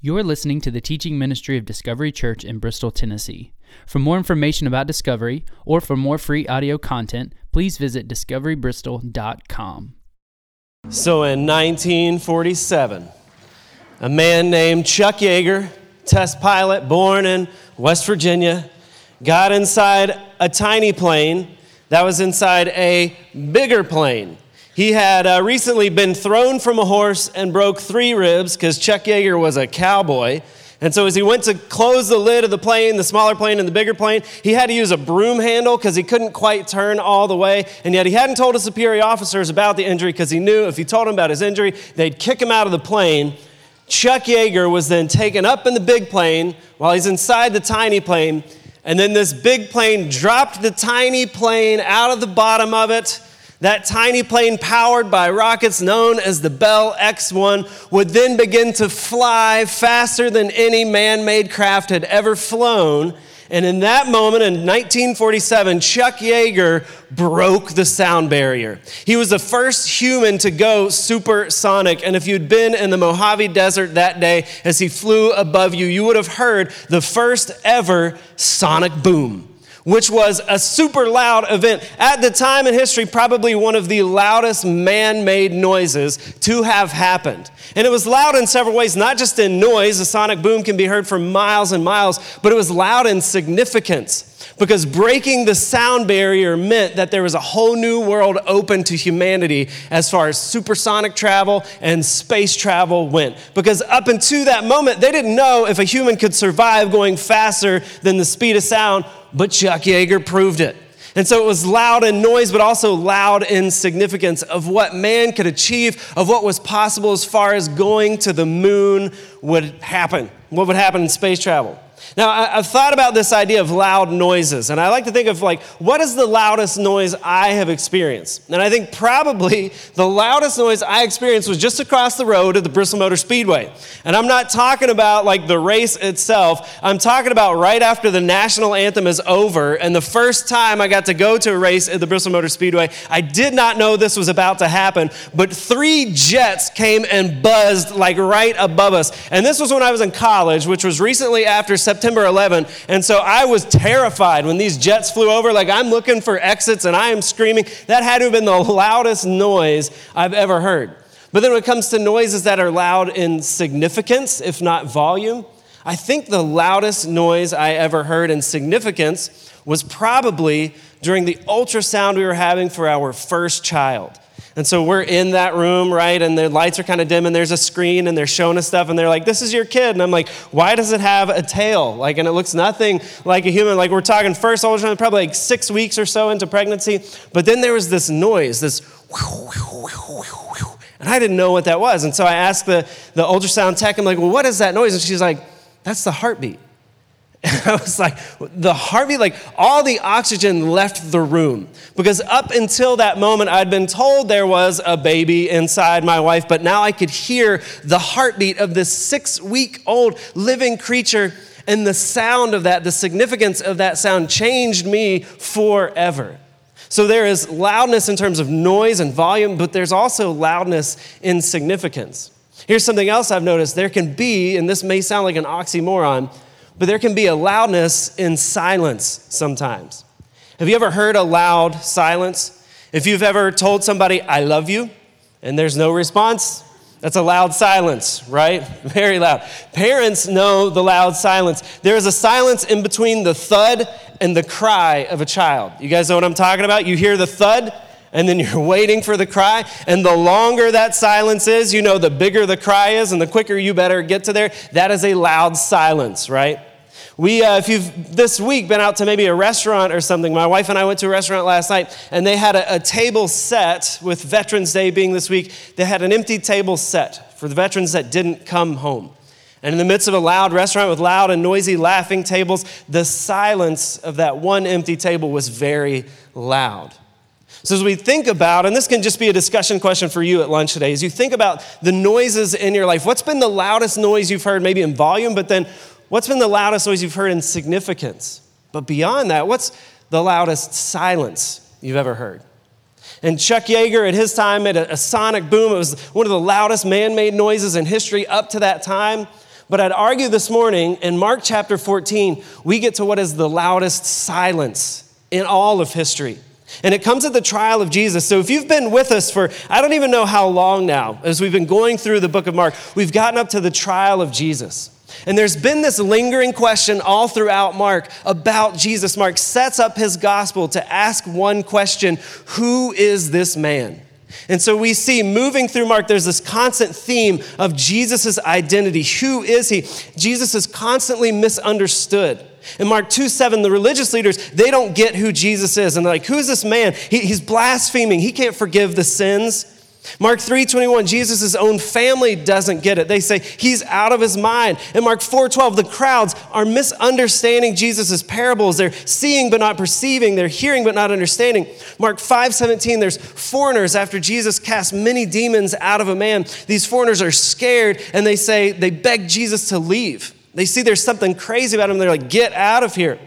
You're listening to the teaching ministry of Discovery Church in Bristol, Tennessee. For more information about Discovery or for more free audio content, please visit discoverybristol.com. So in 1947, a man named Chuck Yeager, test pilot born in West Virginia, got inside a tiny plane that was inside a bigger plane. He had uh, recently been thrown from a horse and broke three ribs because Chuck Yeager was a cowboy. And so, as he went to close the lid of the plane, the smaller plane and the bigger plane, he had to use a broom handle because he couldn't quite turn all the way. And yet, he hadn't told his superior officers about the injury because he knew if he told them about his injury, they'd kick him out of the plane. Chuck Yeager was then taken up in the big plane while he's inside the tiny plane. And then this big plane dropped the tiny plane out of the bottom of it that tiny plane, powered by rockets known as the Bell X 1, would then begin to fly faster than any man made craft had ever flown. And in that moment, in 1947, Chuck Yeager broke the sound barrier. He was the first human to go supersonic. And if you'd been in the Mojave Desert that day as he flew above you, you would have heard the first ever sonic boom which was a super loud event. At the time in history, probably one of the loudest man made noises to have happened. And it was loud in several ways, not just in noise, a sonic boom can be heard for miles and miles, but it was loud in significance because breaking the sound barrier meant that there was a whole new world open to humanity as far as supersonic travel and space travel went. Because up until that moment, they didn't know if a human could survive going faster than the speed of sound, but Chuck Yeager proved it. And so it was loud in noise, but also loud in significance of what man could achieve, of what was possible as far as going to the moon would happen, what would happen in space travel. Now, I've thought about this idea of loud noises, and I like to think of like, what is the loudest noise I have experienced? And I think probably the loudest noise I experienced was just across the road at the Bristol Motor Speedway. And I'm not talking about like the race itself, I'm talking about right after the national anthem is over, and the first time I got to go to a race at the Bristol Motor Speedway, I did not know this was about to happen, but three jets came and buzzed like right above us. And this was when I was in college, which was recently after September 11. And so I was terrified when these jets flew over. Like I'm looking for exits and I am screaming. That had to have been the loudest noise I've ever heard. But then when it comes to noises that are loud in significance, if not volume, I think the loudest noise I ever heard in significance was probably during the ultrasound we were having for our first child. And so we're in that room, right? And the lights are kind of dim, and there's a screen, and they're showing us stuff, and they're like, This is your kid. And I'm like, Why does it have a tail? Like, and it looks nothing like a human. Like, we're talking first ultrasound, probably like six weeks or so into pregnancy. But then there was this noise, this and I didn't know what that was. And so I asked the, the ultrasound tech, I'm like, Well, what is that noise? And she's like, That's the heartbeat. And I was like, the heartbeat, like all the oxygen left the room. Because up until that moment, I'd been told there was a baby inside my wife, but now I could hear the heartbeat of this six week old living creature. And the sound of that, the significance of that sound changed me forever. So there is loudness in terms of noise and volume, but there's also loudness in significance. Here's something else I've noticed there can be, and this may sound like an oxymoron, but there can be a loudness in silence sometimes. Have you ever heard a loud silence? If you've ever told somebody, I love you, and there's no response, that's a loud silence, right? Very loud. Parents know the loud silence. There is a silence in between the thud and the cry of a child. You guys know what I'm talking about? You hear the thud, and then you're waiting for the cry. And the longer that silence is, you know, the bigger the cry is, and the quicker you better get to there. That is a loud silence, right? We, uh, if you've this week been out to maybe a restaurant or something, my wife and I went to a restaurant last night and they had a, a table set with Veterans Day being this week. They had an empty table set for the veterans that didn't come home. And in the midst of a loud restaurant with loud and noisy laughing tables, the silence of that one empty table was very loud. So, as we think about, and this can just be a discussion question for you at lunch today, as you think about the noises in your life, what's been the loudest noise you've heard, maybe in volume, but then What's been the loudest noise you've heard in significance? But beyond that, what's the loudest silence you've ever heard? And Chuck Yeager, at his time, made a, a sonic boom. It was one of the loudest man made noises in history up to that time. But I'd argue this morning in Mark chapter 14, we get to what is the loudest silence in all of history. And it comes at the trial of Jesus. So if you've been with us for, I don't even know how long now, as we've been going through the book of Mark, we've gotten up to the trial of Jesus. And there's been this lingering question all throughout Mark about Jesus. Mark sets up his gospel to ask one question Who is this man? And so we see moving through Mark, there's this constant theme of Jesus' identity. Who is he? Jesus is constantly misunderstood. In Mark 2 7, the religious leaders, they don't get who Jesus is. And they're like, who's this man? He, he's blaspheming. He can't forgive the sins. Mark 3:21 Jesus' own family doesn't get it. They say he's out of his mind. In Mark 4:12 the crowds are misunderstanding Jesus' parables. They're seeing but not perceiving, they're hearing but not understanding. Mark 5:17 there's foreigners after Jesus casts many demons out of a man. These foreigners are scared and they say they beg Jesus to leave. They see there's something crazy about him. They're like, "Get out of here."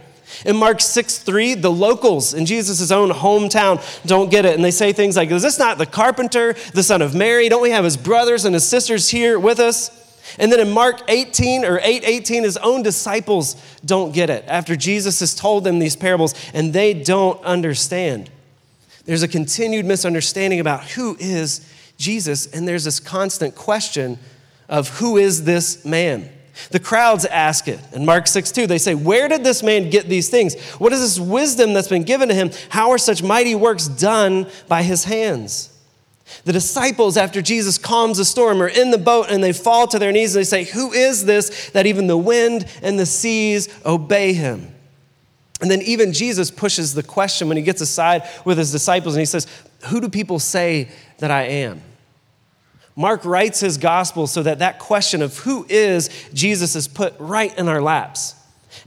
In Mark 6 3, the locals in Jesus' own hometown don't get it. And they say things like, Is this not the carpenter, the son of Mary? Don't we have his brothers and his sisters here with us? And then in Mark 18 or 8 18, his own disciples don't get it after Jesus has told them these parables and they don't understand. There's a continued misunderstanding about who is Jesus, and there's this constant question of who is this man? The crowds ask it. In Mark 6 2, they say, Where did this man get these things? What is this wisdom that's been given to him? How are such mighty works done by his hands? The disciples, after Jesus calms the storm, are in the boat and they fall to their knees and they say, Who is this that even the wind and the seas obey him? And then even Jesus pushes the question when he gets aside with his disciples and he says, Who do people say that I am? Mark writes his gospel so that that question of who is Jesus is put right in our laps.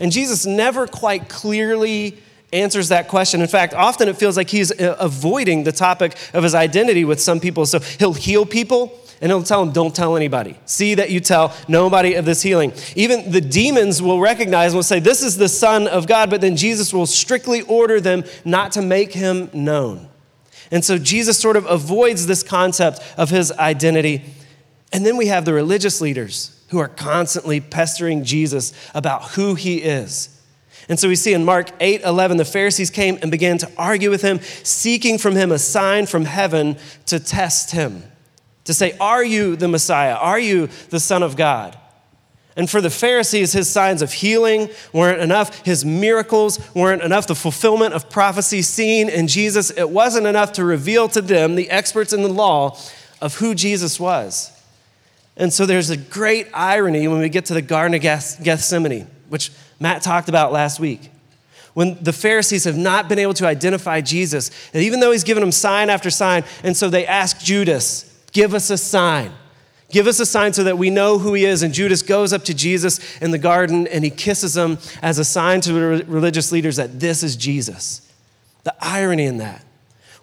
And Jesus never quite clearly answers that question. In fact, often it feels like he's uh, avoiding the topic of his identity with some people. So he'll heal people and he'll tell them, don't tell anybody. See that you tell nobody of this healing. Even the demons will recognize and will say, this is the Son of God, but then Jesus will strictly order them not to make him known. And so Jesus sort of avoids this concept of his identity. And then we have the religious leaders who are constantly pestering Jesus about who he is. And so we see in Mark 8 11, the Pharisees came and began to argue with him, seeking from him a sign from heaven to test him, to say, Are you the Messiah? Are you the Son of God? And for the Pharisees, his signs of healing weren't enough. His miracles weren't enough. The fulfillment of prophecy seen in Jesus, it wasn't enough to reveal to them, the experts in the law, of who Jesus was. And so there's a great irony when we get to the Garden of Gethsemane, which Matt talked about last week. When the Pharisees have not been able to identify Jesus, and even though he's given them sign after sign, and so they ask Judas, Give us a sign. Give us a sign so that we know who he is. And Judas goes up to Jesus in the garden and he kisses him as a sign to the religious leaders that this is Jesus. The irony in that,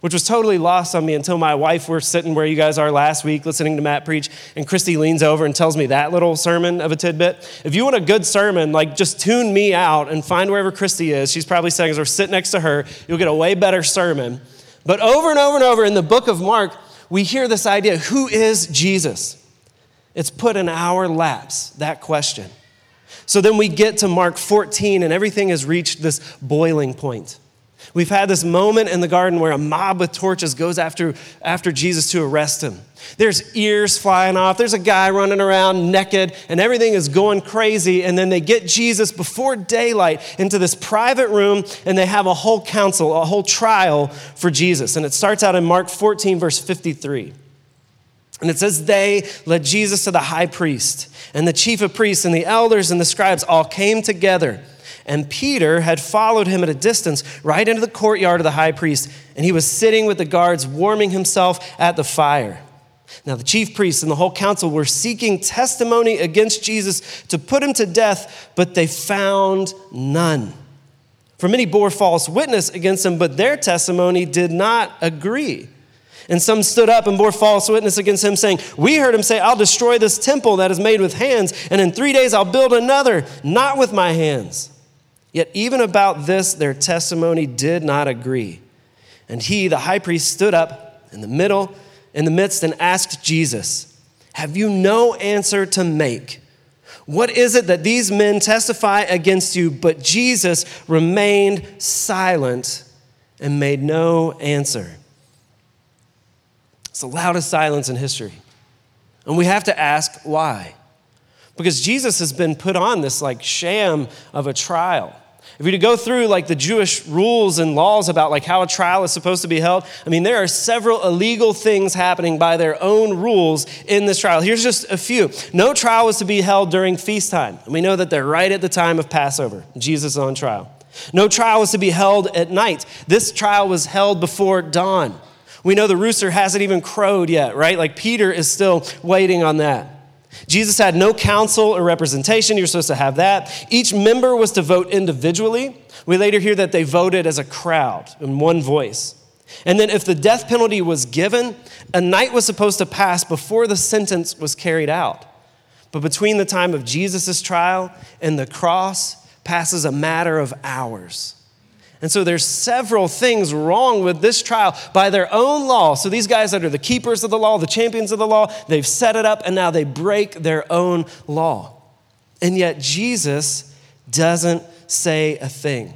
which was totally lost on me until my wife were sitting where you guys are last week listening to Matt preach, and Christy leans over and tells me that little sermon of a tidbit. If you want a good sermon, like just tune me out and find wherever Christy is. She's probably saying, or sit next to her, you'll get a way better sermon. But over and over and over in the book of Mark, we hear this idea who is Jesus? It's put in our laps, that question. So then we get to Mark 14, and everything has reached this boiling point. We've had this moment in the garden where a mob with torches goes after, after Jesus to arrest him. There's ears flying off, there's a guy running around naked, and everything is going crazy. And then they get Jesus before daylight into this private room, and they have a whole council, a whole trial for Jesus. And it starts out in Mark 14, verse 53. And it says, They led Jesus to the high priest, and the chief of priests, and the elders, and the scribes all came together. And Peter had followed him at a distance right into the courtyard of the high priest, and he was sitting with the guards, warming himself at the fire. Now, the chief priests and the whole council were seeking testimony against Jesus to put him to death, but they found none. For many bore false witness against him, but their testimony did not agree. And some stood up and bore false witness against him, saying, We heard him say, I'll destroy this temple that is made with hands, and in three days I'll build another, not with my hands. Yet even about this, their testimony did not agree. And he, the high priest, stood up in the middle, in the midst, and asked Jesus, Have you no answer to make? What is it that these men testify against you? But Jesus remained silent and made no answer. It's the loudest silence in history. And we have to ask why. Because Jesus has been put on this like sham of a trial. If you to go through like the Jewish rules and laws about like how a trial is supposed to be held, I mean there are several illegal things happening by their own rules in this trial. Here's just a few. No trial was to be held during feast time. And we know that they're right at the time of Passover. Jesus is on trial. No trial was to be held at night. This trial was held before dawn. We know the rooster hasn't even crowed yet, right? Like Peter is still waiting on that. Jesus had no counsel or representation. You're supposed to have that. Each member was to vote individually. We later hear that they voted as a crowd in one voice. And then, if the death penalty was given, a night was supposed to pass before the sentence was carried out. But between the time of Jesus' trial and the cross passes a matter of hours. And so there's several things wrong with this trial by their own law. So these guys that are the keepers of the law, the champions of the law, they've set it up and now they break their own law. And yet Jesus doesn't say a thing.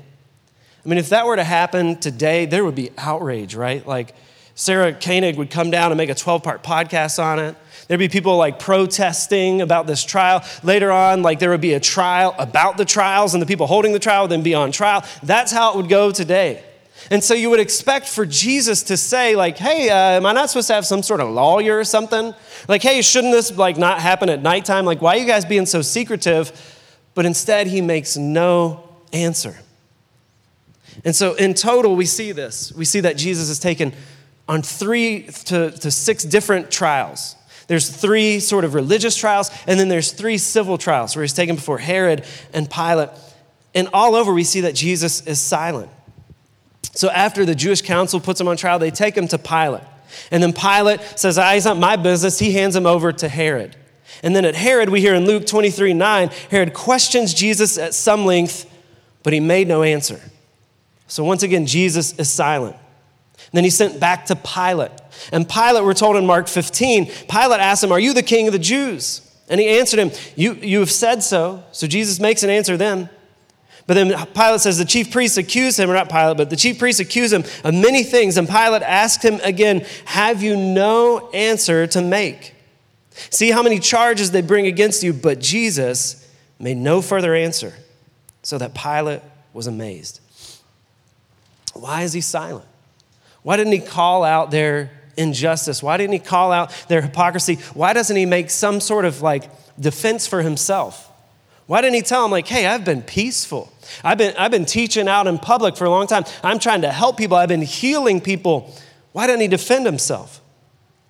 I mean, if that were to happen today, there would be outrage, right? Like Sarah Koenig would come down and make a 12 part podcast on it. There'd be people like protesting about this trial. Later on, like there would be a trial about the trials, and the people holding the trial would then be on trial. That's how it would go today. And so you would expect for Jesus to say, like, hey, uh, am I not supposed to have some sort of lawyer or something? Like, hey, shouldn't this like not happen at nighttime? Like, why are you guys being so secretive? But instead, he makes no answer. And so in total, we see this. We see that Jesus is taken on three to, to six different trials. There's three sort of religious trials, and then there's three civil trials where he's taken before Herod and Pilate. And all over, we see that Jesus is silent. So after the Jewish council puts him on trial, they take him to Pilate. And then Pilate says, ah, He's not my business. He hands him over to Herod. And then at Herod, we hear in Luke 23 9, Herod questions Jesus at some length, but he made no answer. So once again, Jesus is silent. Then he sent back to Pilate. And Pilate, we're told in Mark 15, Pilate asked him, Are you the king of the Jews? And he answered him, You, you have said so. So Jesus makes an answer then. But then Pilate says the chief priests accuse him, or not Pilate, but the chief priests accuse him of many things. And Pilate asked him again, Have you no answer to make? See how many charges they bring against you. But Jesus made no further answer, so that Pilate was amazed. Why is he silent? Why didn't he call out their injustice? Why didn't he call out their hypocrisy? Why doesn't he make some sort of like defense for himself? Why didn't he tell them, like, hey, I've been peaceful? I've been, I've been teaching out in public for a long time. I'm trying to help people. I've been healing people. Why didn't he defend himself?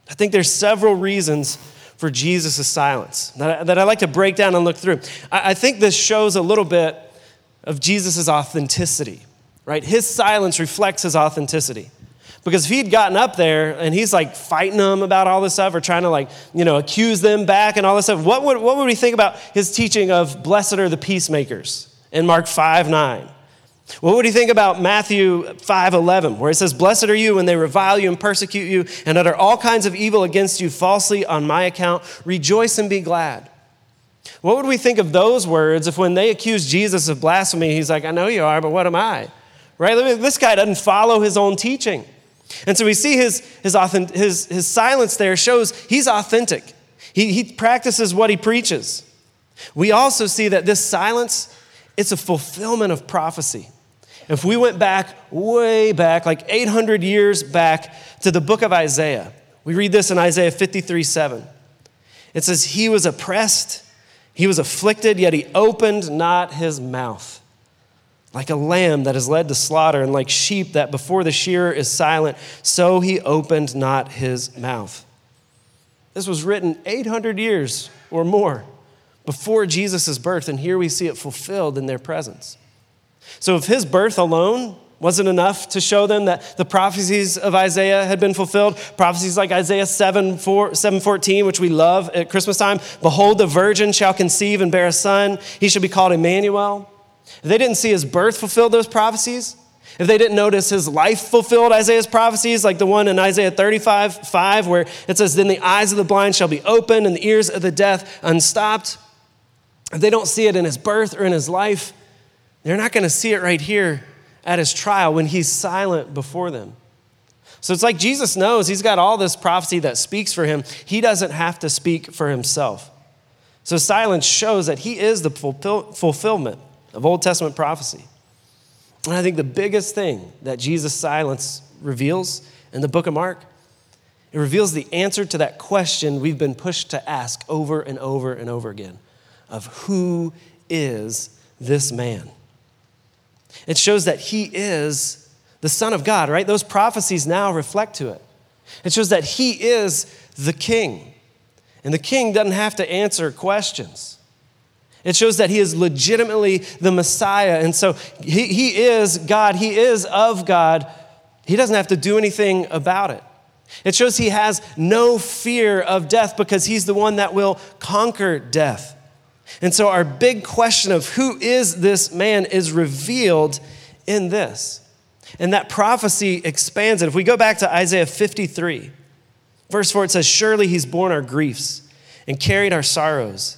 I think there's several reasons for Jesus' silence that I, that I like to break down and look through. I, I think this shows a little bit of Jesus' authenticity, right? His silence reflects his authenticity. Because if he'd gotten up there and he's like fighting them about all this stuff or trying to like, you know, accuse them back and all this stuff, what would, what would we think about his teaching of blessed are the peacemakers in Mark 5 9? What would he think about Matthew 5 11, where it says, Blessed are you when they revile you and persecute you and utter all kinds of evil against you falsely on my account? Rejoice and be glad. What would we think of those words if when they accused Jesus of blasphemy, he's like, I know you are, but what am I? Right? This guy doesn't follow his own teaching. And so we see his, his, his, his silence there shows he's authentic. He, he practices what he preaches. We also see that this silence, it's a fulfillment of prophecy. If we went back, way back, like 800 years back to the book of Isaiah, we read this in Isaiah 53 7. It says, He was oppressed, he was afflicted, yet he opened not his mouth like a lamb that is led to slaughter, and like sheep that before the shearer is silent, so he opened not his mouth. This was written 800 years or more before Jesus' birth, and here we see it fulfilled in their presence. So, if his birth alone wasn't enough to show them that the prophecies of Isaiah had been fulfilled, prophecies like Isaiah 7, 4, 7 14, which we love at Christmas time Behold, the virgin shall conceive and bear a son, he shall be called Emmanuel. If they didn't see his birth fulfill those prophecies, if they didn't notice his life fulfilled Isaiah's prophecies, like the one in Isaiah 35, 5, where it says, Then the eyes of the blind shall be opened and the ears of the deaf unstopped. if they don't see it in his birth or in his life, they're not going to see it right here at his trial when he's silent before them. So it's like Jesus knows he's got all this prophecy that speaks for him. He doesn't have to speak for himself. So silence shows that he is the fulfill- fulfillment of Old Testament prophecy. And I think the biggest thing that Jesus' silence reveals in the book of Mark, it reveals the answer to that question we've been pushed to ask over and over and over again of who is this man? It shows that he is the Son of God, right? Those prophecies now reflect to it. It shows that he is the king. And the king doesn't have to answer questions. It shows that he is legitimately the Messiah. And so he, he is God, he is of God. He doesn't have to do anything about it. It shows he has no fear of death because he's the one that will conquer death. And so, our big question of who is this man is revealed in this. And that prophecy expands it. If we go back to Isaiah 53, verse 4, it says, Surely he's borne our griefs and carried our sorrows.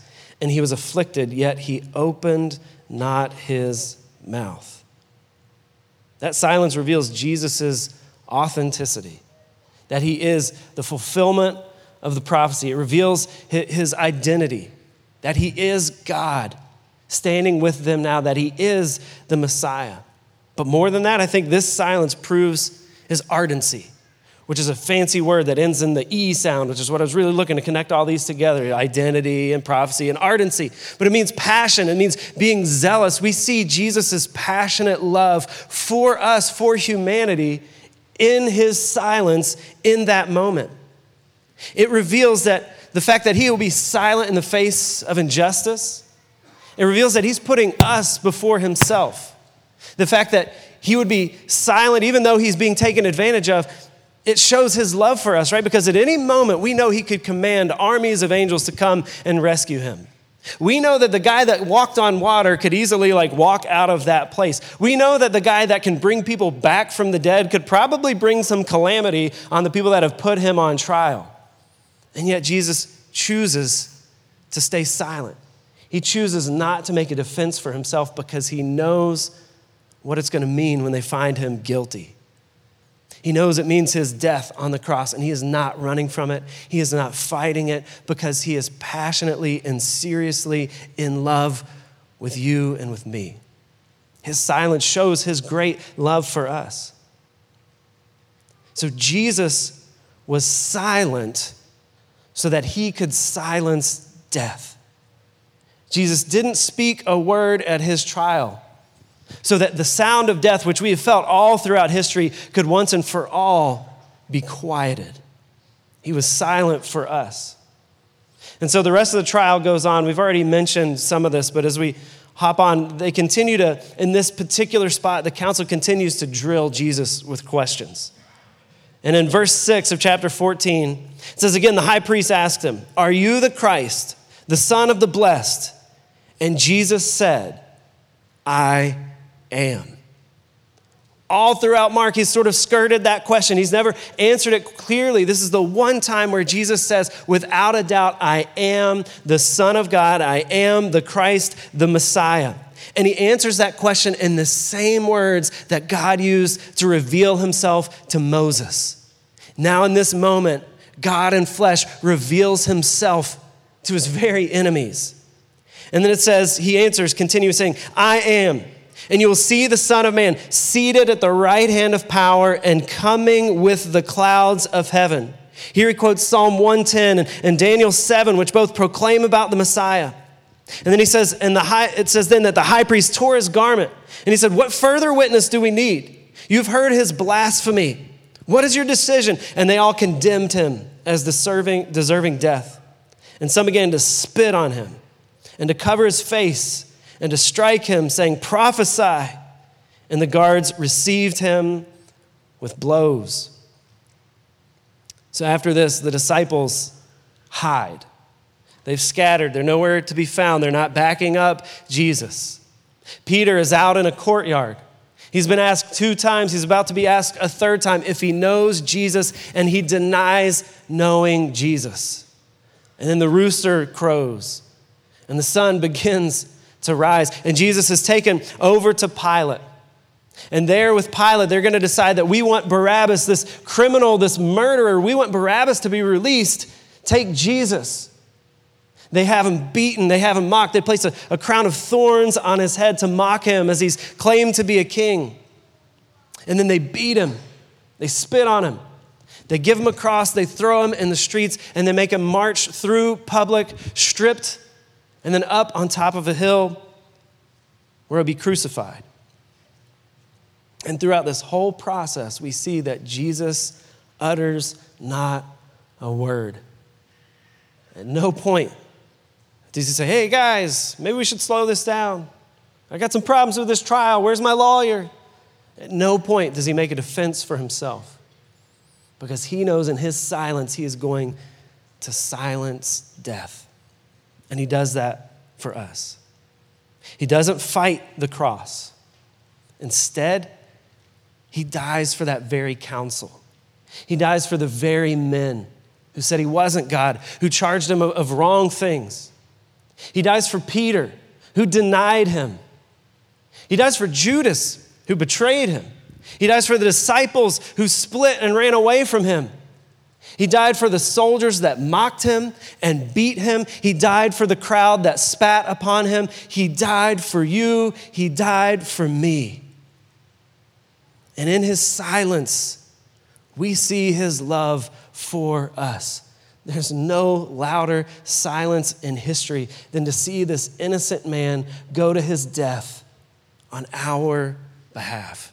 and he was afflicted, yet he opened not his mouth. That silence reveals Jesus' authenticity, that he is the fulfillment of the prophecy. It reveals his identity, that he is God standing with them now, that he is the Messiah. But more than that, I think this silence proves his ardency, which is a fancy word that ends in the E sound, which is what I was really looking to connect all these together identity and prophecy and ardency. But it means passion, it means being zealous. We see Jesus' passionate love for us, for humanity, in his silence in that moment. It reveals that the fact that he will be silent in the face of injustice it reveals that he's putting us before himself. The fact that he would be silent even though he's being taken advantage of, it shows his love for us, right? Because at any moment we know he could command armies of angels to come and rescue him. We know that the guy that walked on water could easily like walk out of that place. We know that the guy that can bring people back from the dead could probably bring some calamity on the people that have put him on trial. And yet Jesus chooses to stay silent. He chooses not to make a defense for himself because he knows what it's going to mean when they find him guilty. He knows it means his death on the cross, and he is not running from it. He is not fighting it because he is passionately and seriously in love with you and with me. His silence shows his great love for us. So Jesus was silent so that he could silence death. Jesus didn't speak a word at his trial so that the sound of death, which we have felt all throughout history, could once and for all be quieted. He was silent for us. And so the rest of the trial goes on. We've already mentioned some of this, but as we hop on, they continue to, in this particular spot, the council continues to drill Jesus with questions. And in verse 6 of chapter 14, it says again, the high priest asked him, Are you the Christ, the Son of the Blessed? And Jesus said, I am. All throughout Mark, he's sort of skirted that question. He's never answered it clearly. This is the one time where Jesus says, without a doubt, I am the Son of God. I am the Christ, the Messiah. And he answers that question in the same words that God used to reveal himself to Moses. Now, in this moment, God in flesh reveals himself to his very enemies. And then it says, he answers, continues saying, I am. And you will see the Son of Man seated at the right hand of power and coming with the clouds of heaven. Here he quotes Psalm 110 and, and Daniel 7, which both proclaim about the Messiah. And then he says, and the high, it says then that the high priest tore his garment. And he said, What further witness do we need? You've heard his blasphemy. What is your decision? And they all condemned him as deserving, deserving death. And some began to spit on him and to cover his face and to strike him, saying, Prophesy. And the guards received him with blows. So after this, the disciples hide. They've scattered, they're nowhere to be found, they're not backing up Jesus. Peter is out in a courtyard. He's been asked two times. He's about to be asked a third time if he knows Jesus, and he denies knowing Jesus. And then the rooster crows, and the sun begins to rise. And Jesus is taken over to Pilate. And there with Pilate, they're going to decide that we want Barabbas, this criminal, this murderer, we want Barabbas to be released. Take Jesus. They have him beaten, they have him mocked. They place a, a crown of thorns on his head to mock him as he's claimed to be a king. And then they beat him, they spit on him. They give him a cross, they throw him in the streets, and they make him march through public, stripped, and then up on top of a hill where he'll be crucified. And throughout this whole process, we see that Jesus utters not a word. At no point does he say, hey guys, maybe we should slow this down? I got some problems with this trial. Where's my lawyer? At no point does he make a defense for himself because he knows in his silence he is going to silence death. And he does that for us. He doesn't fight the cross. Instead, he dies for that very council. He dies for the very men who said he wasn't God, who charged him of, of wrong things. He dies for Peter, who denied him. He dies for Judas, who betrayed him. He dies for the disciples who split and ran away from him. He died for the soldiers that mocked him and beat him. He died for the crowd that spat upon him. He died for you. He died for me. And in his silence, we see his love for us. There's no louder silence in history than to see this innocent man go to his death on our behalf.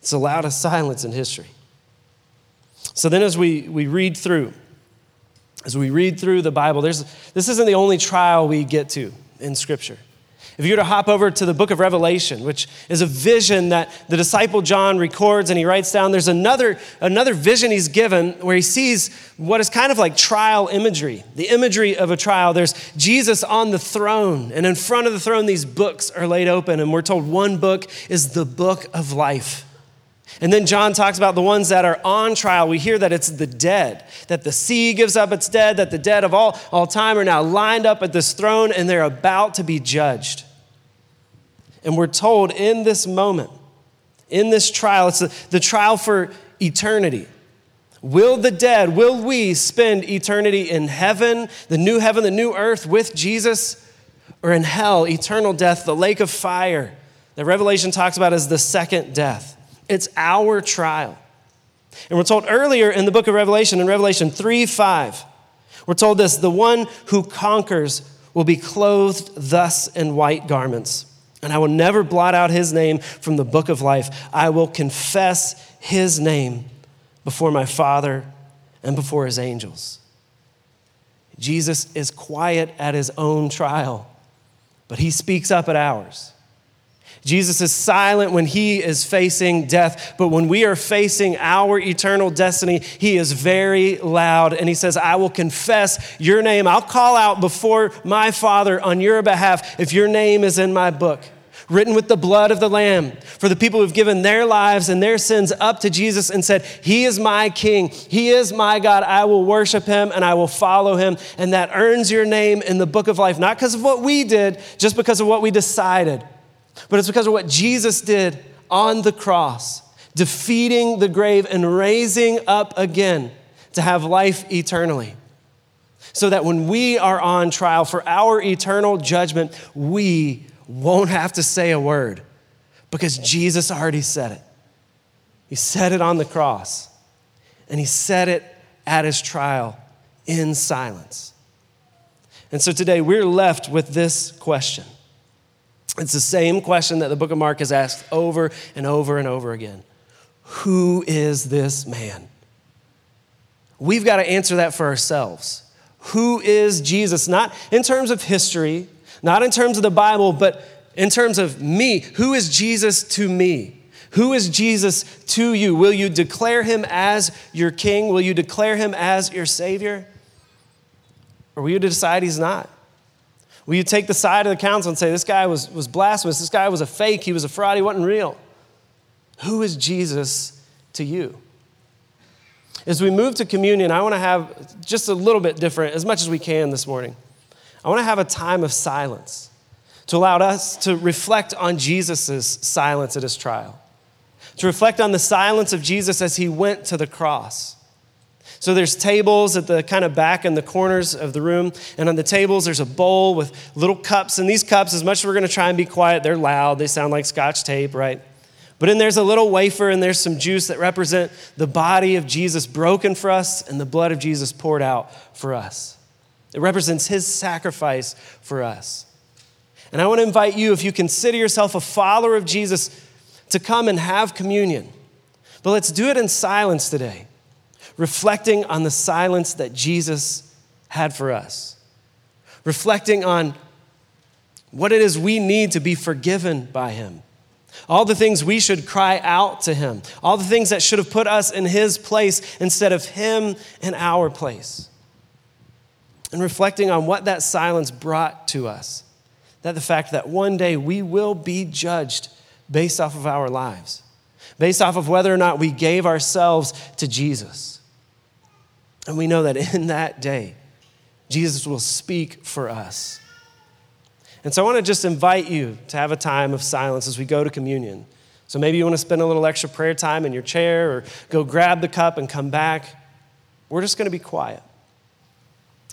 It's the loudest silence in history. So then, as we, we read through, as we read through the Bible, there's, this isn't the only trial we get to in Scripture. If you were to hop over to the book of Revelation, which is a vision that the disciple John records and he writes down, there's another, another vision he's given where he sees what is kind of like trial imagery, the imagery of a trial. There's Jesus on the throne, and in front of the throne, these books are laid open, and we're told one book is the book of life. And then John talks about the ones that are on trial. We hear that it's the dead, that the sea gives up its dead, that the dead of all, all time are now lined up at this throne and they're about to be judged. And we're told in this moment, in this trial, it's the, the trial for eternity. Will the dead, will we spend eternity in heaven, the new heaven, the new earth with Jesus, or in hell, eternal death, the lake of fire that Revelation talks about as the second death? It's our trial. And we're told earlier in the book of Revelation, in Revelation 3 5, we're told this the one who conquers will be clothed thus in white garments and I will never blot out his name from the book of life. I will confess his name before my Father and before his angels. Jesus is quiet at his own trial, but he speaks up at ours. Jesus is silent when he is facing death, but when we are facing our eternal destiny, he is very loud. And he says, I will confess your name. I'll call out before my Father on your behalf if your name is in my book. Written with the blood of the Lamb, for the people who've given their lives and their sins up to Jesus and said, He is my King, He is my God, I will worship Him and I will follow Him. And that earns your name in the book of life, not because of what we did, just because of what we decided, but it's because of what Jesus did on the cross, defeating the grave and raising up again to have life eternally so that when we are on trial for our eternal judgment, we won't have to say a word because Jesus already said it. He said it on the cross, and he said it at his trial in silence. And so today we're left with this question. It's the same question that the book of Mark has asked over and over and over again Who is this man? We've got to answer that for ourselves. Who is Jesus? Not in terms of history, Not in terms of the Bible, but in terms of me. Who is Jesus to me? Who is Jesus to you? Will you declare him as your king? Will you declare him as your savior? Or will you decide he's not? Will you take the side of the council and say, this guy was, was blasphemous, this guy was a fake, he was a fraud, he wasn't real? Who is Jesus to you? As we move to communion, I want to have just a little bit different, as much as we can this morning. I want to have a time of silence to allow us to reflect on Jesus' silence at his trial, to reflect on the silence of Jesus as he went to the cross. So there's tables at the kind of back in the corners of the room, and on the tables there's a bowl with little cups. And these cups, as much as we're going to try and be quiet, they're loud. They sound like scotch tape, right? But then there's a little wafer and there's some juice that represent the body of Jesus broken for us and the blood of Jesus poured out for us. It represents his sacrifice for us. And I want to invite you, if you consider yourself a follower of Jesus, to come and have communion. But let's do it in silence today, reflecting on the silence that Jesus had for us, reflecting on what it is we need to be forgiven by him all the things we should cry out to Him, all the things that should have put us in His place instead of Him in our place. And reflecting on what that silence brought to us. That the fact that one day we will be judged based off of our lives, based off of whether or not we gave ourselves to Jesus. And we know that in that day, Jesus will speak for us. And so I want to just invite you to have a time of silence as we go to communion. So maybe you want to spend a little extra prayer time in your chair or go grab the cup and come back. We're just going to be quiet.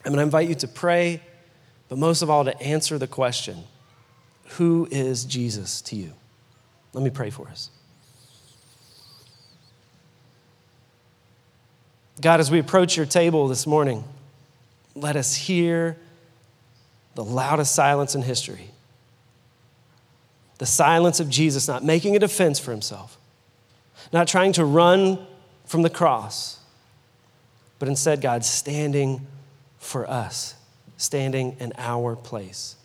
I'm going to invite you to pray, but most of all, to answer the question Who is Jesus to you? Let me pray for us. God, as we approach your table this morning, let us hear the loudest silence in history. The silence of Jesus not making a defense for himself, not trying to run from the cross, but instead, God standing for us, standing in our place.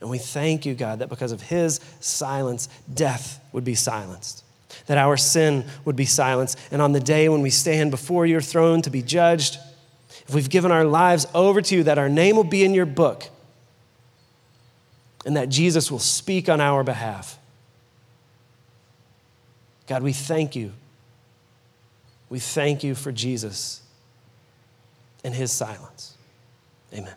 And we thank you, God, that because of his silence, death would be silenced, that our sin would be silenced. And on the day when we stand before your throne to be judged, if we've given our lives over to you, that our name will be in your book and that Jesus will speak on our behalf. God, we thank you. We thank you for Jesus and his silence. Amen.